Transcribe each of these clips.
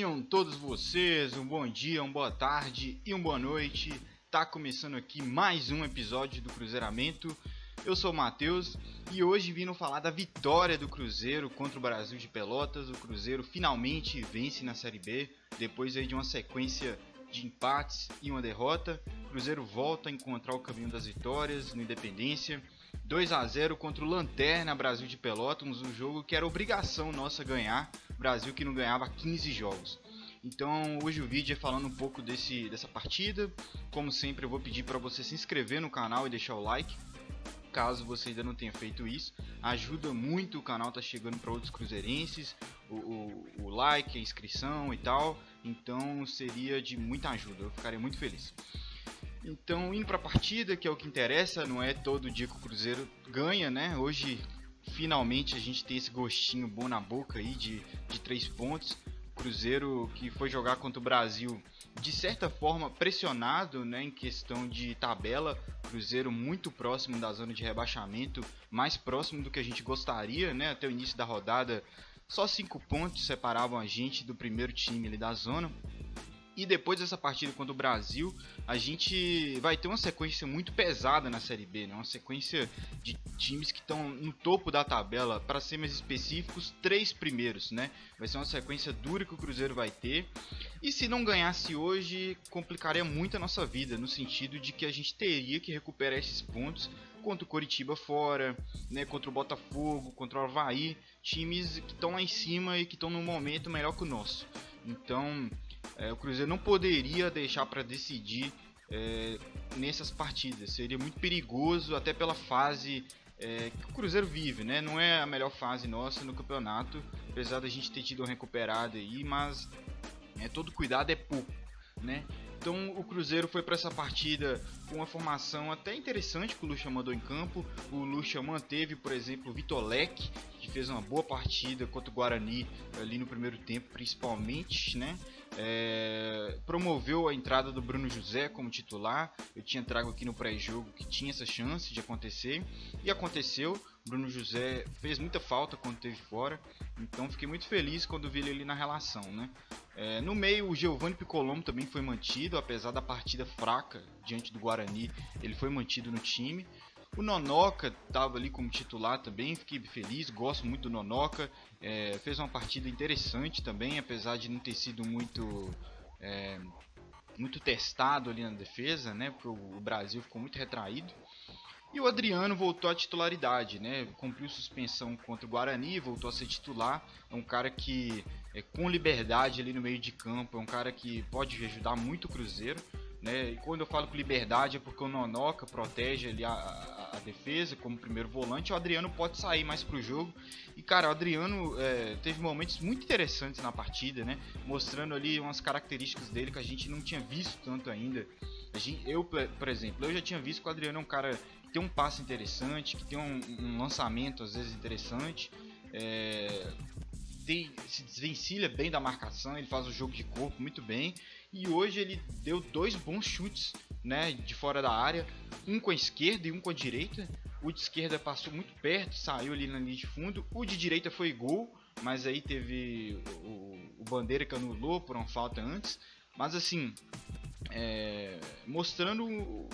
Tenham todos vocês um bom dia, uma boa tarde e uma boa noite. Tá começando aqui mais um episódio do Cruzeiramento. Eu sou o Matheus e hoje vindo falar da vitória do Cruzeiro contra o Brasil de Pelotas. O Cruzeiro finalmente vence na Série B depois aí de uma sequência de empates e uma derrota. O Cruzeiro volta a encontrar o caminho das vitórias no Independência. 2 a 0 contra o Lanterna Brasil de Pelotas, um jogo que era obrigação nossa ganhar. Brasil que não ganhava 15 jogos. Então hoje o vídeo é falando um pouco desse, dessa partida. Como sempre eu vou pedir para você se inscrever no canal e deixar o like. Caso você ainda não tenha feito isso, ajuda muito o canal tá chegando para outros cruzeirenses, o, o, o like, a inscrição e tal. Então seria de muita ajuda, eu ficaria muito feliz. Então, indo para a partida, que é o que interessa, não é todo dia que o Cruzeiro ganha, né? Hoje, finalmente, a gente tem esse gostinho bom na boca aí de, de três pontos. Cruzeiro que foi jogar contra o Brasil de certa forma pressionado né, em questão de tabela. Cruzeiro muito próximo da zona de rebaixamento, mais próximo do que a gente gostaria, né? Até o início da rodada, só cinco pontos separavam a gente do primeiro time ali da zona. E depois dessa partida contra o Brasil, a gente vai ter uma sequência muito pesada na Série B, né? uma sequência de times que estão no topo da tabela, para ser mais específicos, três primeiros. Né? Vai ser uma sequência dura que o Cruzeiro vai ter. E se não ganhasse hoje, complicaria muito a nossa vida, no sentido de que a gente teria que recuperar esses pontos contra o Coritiba fora, né, contra o Botafogo, contra o Havaí, times que estão lá em cima e que estão num momento melhor que o nosso. Então, é, o Cruzeiro não poderia deixar para decidir é, nessas partidas. Seria muito perigoso, até pela fase é, que o Cruzeiro vive, né? Não é a melhor fase nossa no campeonato, apesar da gente ter tido uma recuperada aí, mas é, todo cuidado é pouco, né? Então o Cruzeiro foi para essa partida com uma formação até interessante que o Lucha mandou em campo. O Lucha manteve, por exemplo, o Vitor Leque, fez uma boa partida contra o Guarani ali no primeiro tempo, principalmente, né? É, promoveu a entrada do Bruno José como titular. Eu tinha trago aqui no pré-jogo que tinha essa chance de acontecer e aconteceu. Bruno José fez muita falta quando esteve fora, então fiquei muito feliz quando vi ele ali na relação, né? É, no meio, o Giovanni Piccolombo também foi mantido, apesar da partida fraca diante do Guarani, ele foi mantido no time. O Nonoca estava ali como titular também, fiquei feliz, gosto muito do Nonoca. É, fez uma partida interessante também, apesar de não ter sido muito é, muito testado ali na defesa, né? Porque o Brasil ficou muito retraído. E o Adriano voltou à titularidade, né? Cumpriu suspensão contra o Guarani, voltou a ser titular. É um cara que é com liberdade ali no meio de campo, é um cara que pode ajudar muito o Cruzeiro. Né? E quando eu falo com liberdade é porque o Nonoca protege ali a, a, a defesa como primeiro volante. O Adriano pode sair mais pro jogo. E cara, o Adriano é, teve momentos muito interessantes na partida, né? Mostrando ali umas características dele que a gente não tinha visto tanto ainda. Gente, eu, por exemplo, eu já tinha visto que o Adriano é um cara que tem um passe interessante, que tem um, um lançamento às vezes interessante. É, tem, se desvencilha bem da marcação, ele faz o jogo de corpo muito bem. E hoje ele deu dois bons chutes né, de fora da área, um com a esquerda e um com a direita. O de esquerda passou muito perto, saiu ali na linha de fundo. O de direita foi gol, mas aí teve o, o Bandeira que anulou por uma falta antes. Mas assim, é, mostrando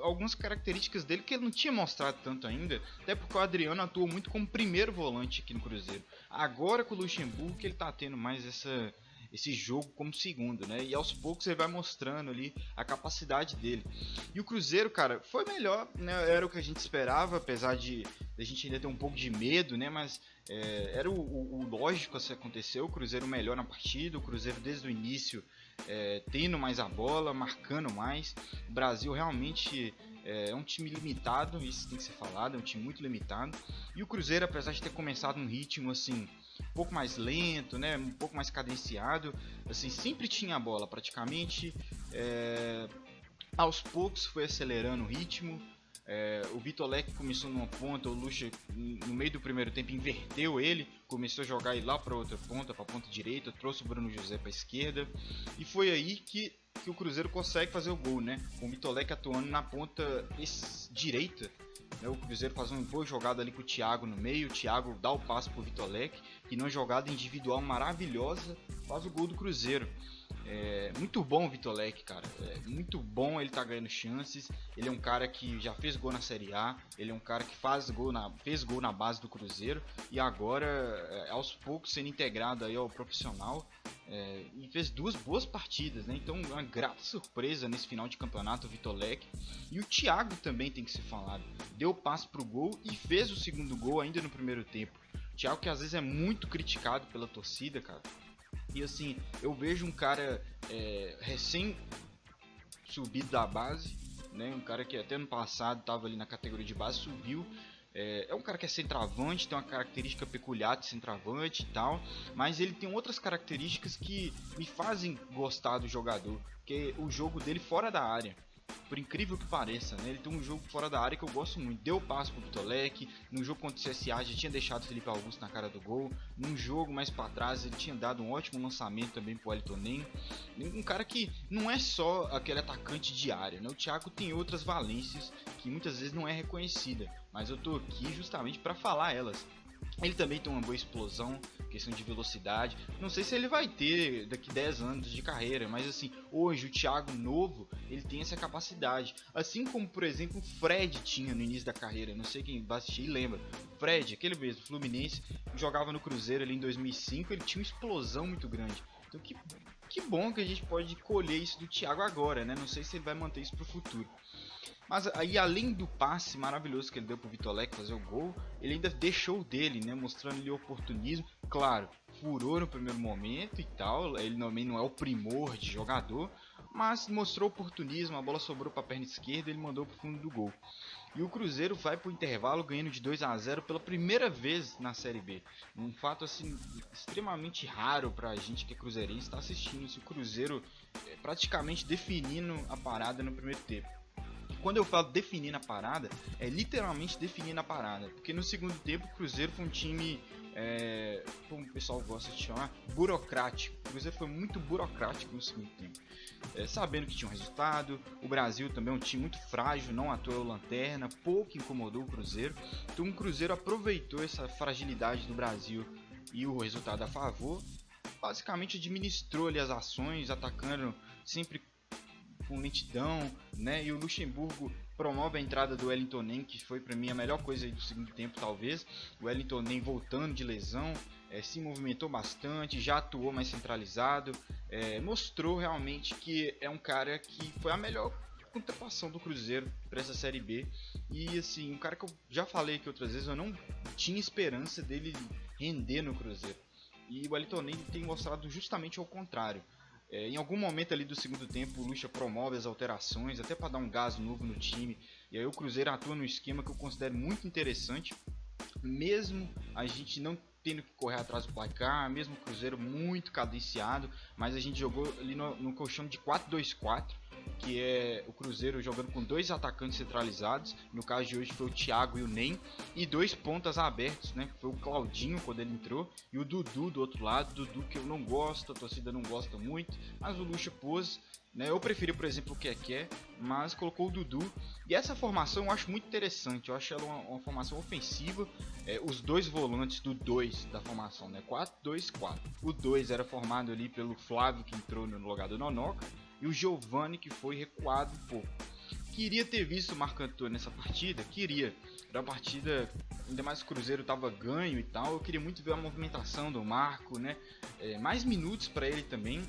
algumas características dele que ele não tinha mostrado tanto ainda, até porque o Adriano atuou muito como primeiro volante aqui no Cruzeiro. Agora com o Luxemburgo que ele está tendo mais essa esse jogo como segundo, né? E aos poucos ele vai mostrando ali a capacidade dele. E o Cruzeiro, cara, foi melhor, né? Era o que a gente esperava, apesar de a gente ainda ter um pouco de medo, né? Mas é, era o, o, o lógico se aconteceu. O Cruzeiro melhor na partida, o Cruzeiro desde o início é, tendo mais a bola, marcando mais. O Brasil realmente é, é um time limitado, isso tem que ser falado, é um time muito limitado. E o Cruzeiro, apesar de ter começado um ritmo assim um pouco mais lento, né, um pouco mais cadenciado, assim sempre tinha a bola praticamente. É, aos poucos foi acelerando o ritmo. É, o Vitor Leque começou numa ponta, o Lucha no meio do primeiro tempo inverteu ele, começou a jogar ele lá para outra ponta, para a ponta direita, trouxe o Bruno José para a esquerda e foi aí que, que o Cruzeiro consegue fazer o gol, né? Com o Vitor Leque atuando na ponta direita né? O Cruzeiro faz uma boa jogada ali com o Thiago no meio. O Thiago dá o passo pro Vitor Leque. E numa jogada individual maravilhosa. faz o gol do Cruzeiro. É, muito bom o Vitor Leque, cara. É, muito bom ele tá ganhando chances. Ele é um cara que já fez gol na Série A. Ele é um cara que faz gol na, fez gol na base do Cruzeiro. E agora, é, aos poucos, sendo integrado aí ao profissional. É, e fez duas boas partidas, né? Então, uma grata surpresa nesse final de campeonato, o Vitor Leque. E o Thiago também tem que ser falado. Deu passe pro gol e fez o segundo gol ainda no primeiro tempo. O Thiago que às vezes é muito criticado pela torcida, cara e assim, eu vejo um cara é, recém subido da base, né? Um cara que até no passado estava ali na categoria de base, subiu. É, é, um cara que é centroavante, tem uma característica peculiar de centroavante e tal, mas ele tem outras características que me fazem gostar do jogador, que é o jogo dele fora da área por incrível que pareça, né? Ele tem um jogo fora da área que eu gosto muito. Deu passo pro Vitolek, no jogo contra o CSA já tinha deixado o Felipe Augusto na cara do gol. Num jogo mais para trás ele tinha dado um ótimo lançamento também pro Elton Nem. Um cara que não é só aquele atacante de área, né? O Thiago tem outras valências que muitas vezes não é reconhecida, mas eu tô aqui justamente para falar elas. Ele também tem uma boa explosão, questão de velocidade. Não sei se ele vai ter daqui 10 anos de carreira, mas assim, hoje o Thiago novo, ele tem essa capacidade. Assim como, por exemplo, o Fred tinha no início da carreira. Não sei quem vai assistir lembra. Fred, aquele mesmo, Fluminense, jogava no Cruzeiro ali em 2005, ele tinha uma explosão muito grande. Então que, que bom que a gente pode colher isso do Thiago agora, né? Não sei se ele vai manter isso pro futuro. Mas aí, além do passe maravilhoso que ele deu pro Vitor Leque fazer o gol, ele ainda deixou dele, né? Mostrando-lhe oportunismo. Claro, furou no primeiro momento e tal. Ele também não é o primor de jogador, mas mostrou oportunismo. A bola sobrou para a perna esquerda e ele mandou pro fundo do gol. E o Cruzeiro vai pro intervalo ganhando de 2 a 0 pela primeira vez na Série B. Um fato assim extremamente raro para a gente que é cruzeirense estar tá assistindo. Se o Cruzeiro é, praticamente definindo a parada no primeiro tempo quando eu falo definir na parada, é literalmente definir na parada. Porque no segundo tempo o Cruzeiro foi um time, é, o pessoal gosta de chamar, burocrático. O Cruzeiro foi muito burocrático no segundo tempo. É, sabendo que tinha um resultado, o Brasil também é um time muito frágil, não atuou lanterna, pouco incomodou o Cruzeiro. Então o Cruzeiro aproveitou essa fragilidade do Brasil e o resultado a favor. Basicamente administrou ali as ações, atacando sempre com lentidão, né? E o Luxemburgo promove a entrada do Wellington Nem, que foi para mim a melhor coisa do segundo tempo, talvez. O Wellington Nem voltando de lesão, é, se movimentou bastante, já atuou mais centralizado, é, mostrou realmente que é um cara que foi a melhor contratação do Cruzeiro para essa Série B. E assim, um cara que eu já falei aqui outras vezes, eu não tinha esperança dele render no Cruzeiro. E o Wellington Nem tem mostrado justamente ao contrário. É, em algum momento ali do segundo tempo, o Lucha promove as alterações, até para dar um gás novo no time. E aí o Cruzeiro atua num esquema que eu considero muito interessante, mesmo a gente não tendo que correr atrás do placar, mesmo o Cruzeiro muito cadenciado, mas a gente jogou ali no, no colchão de 4-2-4 que é o Cruzeiro jogando com dois atacantes centralizados, no caso de hoje foi o Thiago e o Nem, e dois pontas abertos, né? Foi o Claudinho quando ele entrou e o Dudu do outro lado, Dudu que eu não gosto, a torcida não gosta muito, mas o Lucha pôs né? Eu prefiro, por exemplo, o Keké, mas colocou o Dudu. E essa formação eu acho muito interessante. Eu acho ela uma, uma formação ofensiva. É, os dois volantes do 2 da formação, né? 4-2-4. O 2 era formado ali pelo Flávio, que entrou no lugar do Nonoca e o Giovani que foi recuado um pouco. Queria ter visto o Marco Antônio nessa partida, queria. Era uma partida, ainda mais o Cruzeiro estava ganho e tal. Eu queria muito ver a movimentação do Marco, né? É, mais minutos para ele também.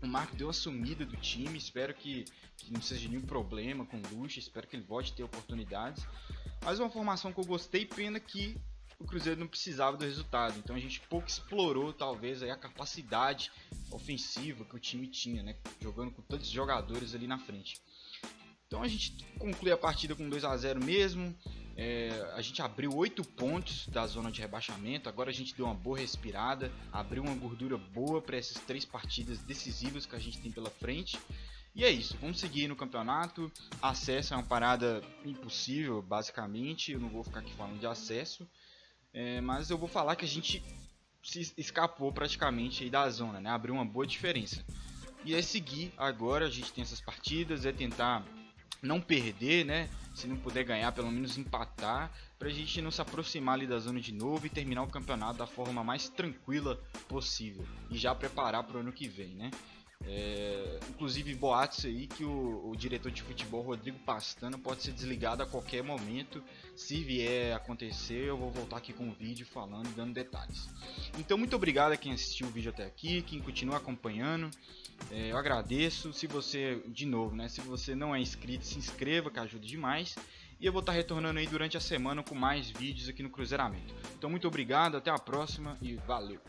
O Marco deu a sumida do time, espero que, que não seja nenhum problema com o Lucha, espero que ele volte a ter oportunidades. Mas uma formação que eu gostei, pena que o Cruzeiro não precisava do resultado. Então a gente pouco explorou talvez aí a capacidade ofensiva que o time tinha, né? Jogando com tantos jogadores ali na frente. Então a gente conclui a partida com 2 a 0 mesmo. É, a gente abriu 8 pontos da zona de rebaixamento. Agora a gente deu uma boa respirada, abriu uma gordura boa para essas três partidas decisivas que a gente tem pela frente. E é isso, vamos seguir no campeonato. Acesso é uma parada impossível, basicamente. Eu não vou ficar aqui falando de acesso. É, mas eu vou falar que a gente se escapou praticamente da zona, né? Abriu uma boa diferença. E é seguir agora, a gente tem essas partidas, é tentar não perder, né? Se não puder ganhar, pelo menos empatar, para a gente não se aproximar ali da zona de novo e terminar o campeonato da forma mais tranquila possível e já preparar para o ano que vem, né? É, inclusive boatos aí que o, o, diretor de futebol Rodrigo Pastana pode ser desligado a qualquer momento. Se vier acontecer, eu vou voltar aqui com o vídeo falando, dando detalhes. Então muito obrigado a quem assistiu o vídeo até aqui, quem continua acompanhando. É, eu agradeço. Se você, de novo, né? Se você não é inscrito, se inscreva, que ajuda demais. E eu vou estar retornando aí durante a semana com mais vídeos aqui no Cruzeiramento. Então muito obrigado, até a próxima e valeu!